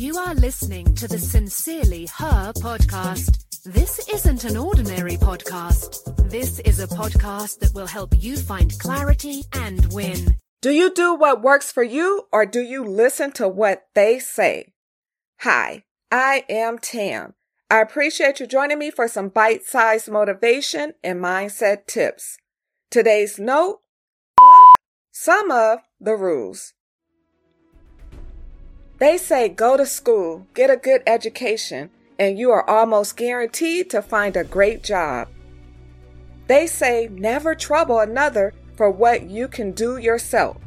You are listening to the Sincerely Her podcast. This isn't an ordinary podcast. This is a podcast that will help you find clarity and win. Do you do what works for you or do you listen to what they say? Hi, I am Tam. I appreciate you joining me for some bite sized motivation and mindset tips. Today's note some of the rules. They say go to school, get a good education, and you are almost guaranteed to find a great job. They say never trouble another for what you can do yourself.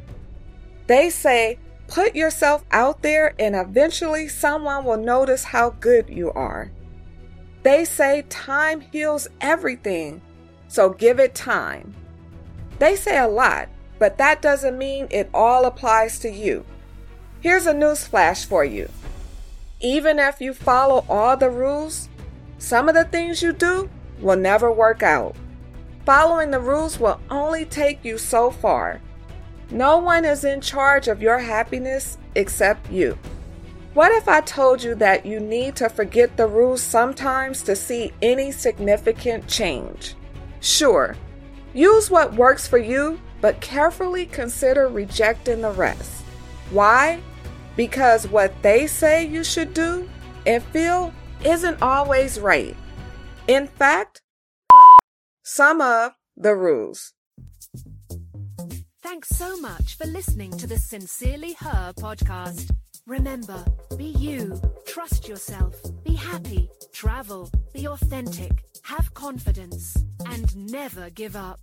They say put yourself out there and eventually someone will notice how good you are. They say time heals everything, so give it time. They say a lot, but that doesn't mean it all applies to you. Here's a news flash for you. Even if you follow all the rules, some of the things you do will never work out. Following the rules will only take you so far. No one is in charge of your happiness except you. What if I told you that you need to forget the rules sometimes to see any significant change? Sure, use what works for you, but carefully consider rejecting the rest. Why? Because what they say you should do and feel isn't always right. In fact, some of the rules. Thanks so much for listening to the Sincerely Her podcast. Remember, be you, trust yourself, be happy, travel, be authentic, have confidence, and never give up.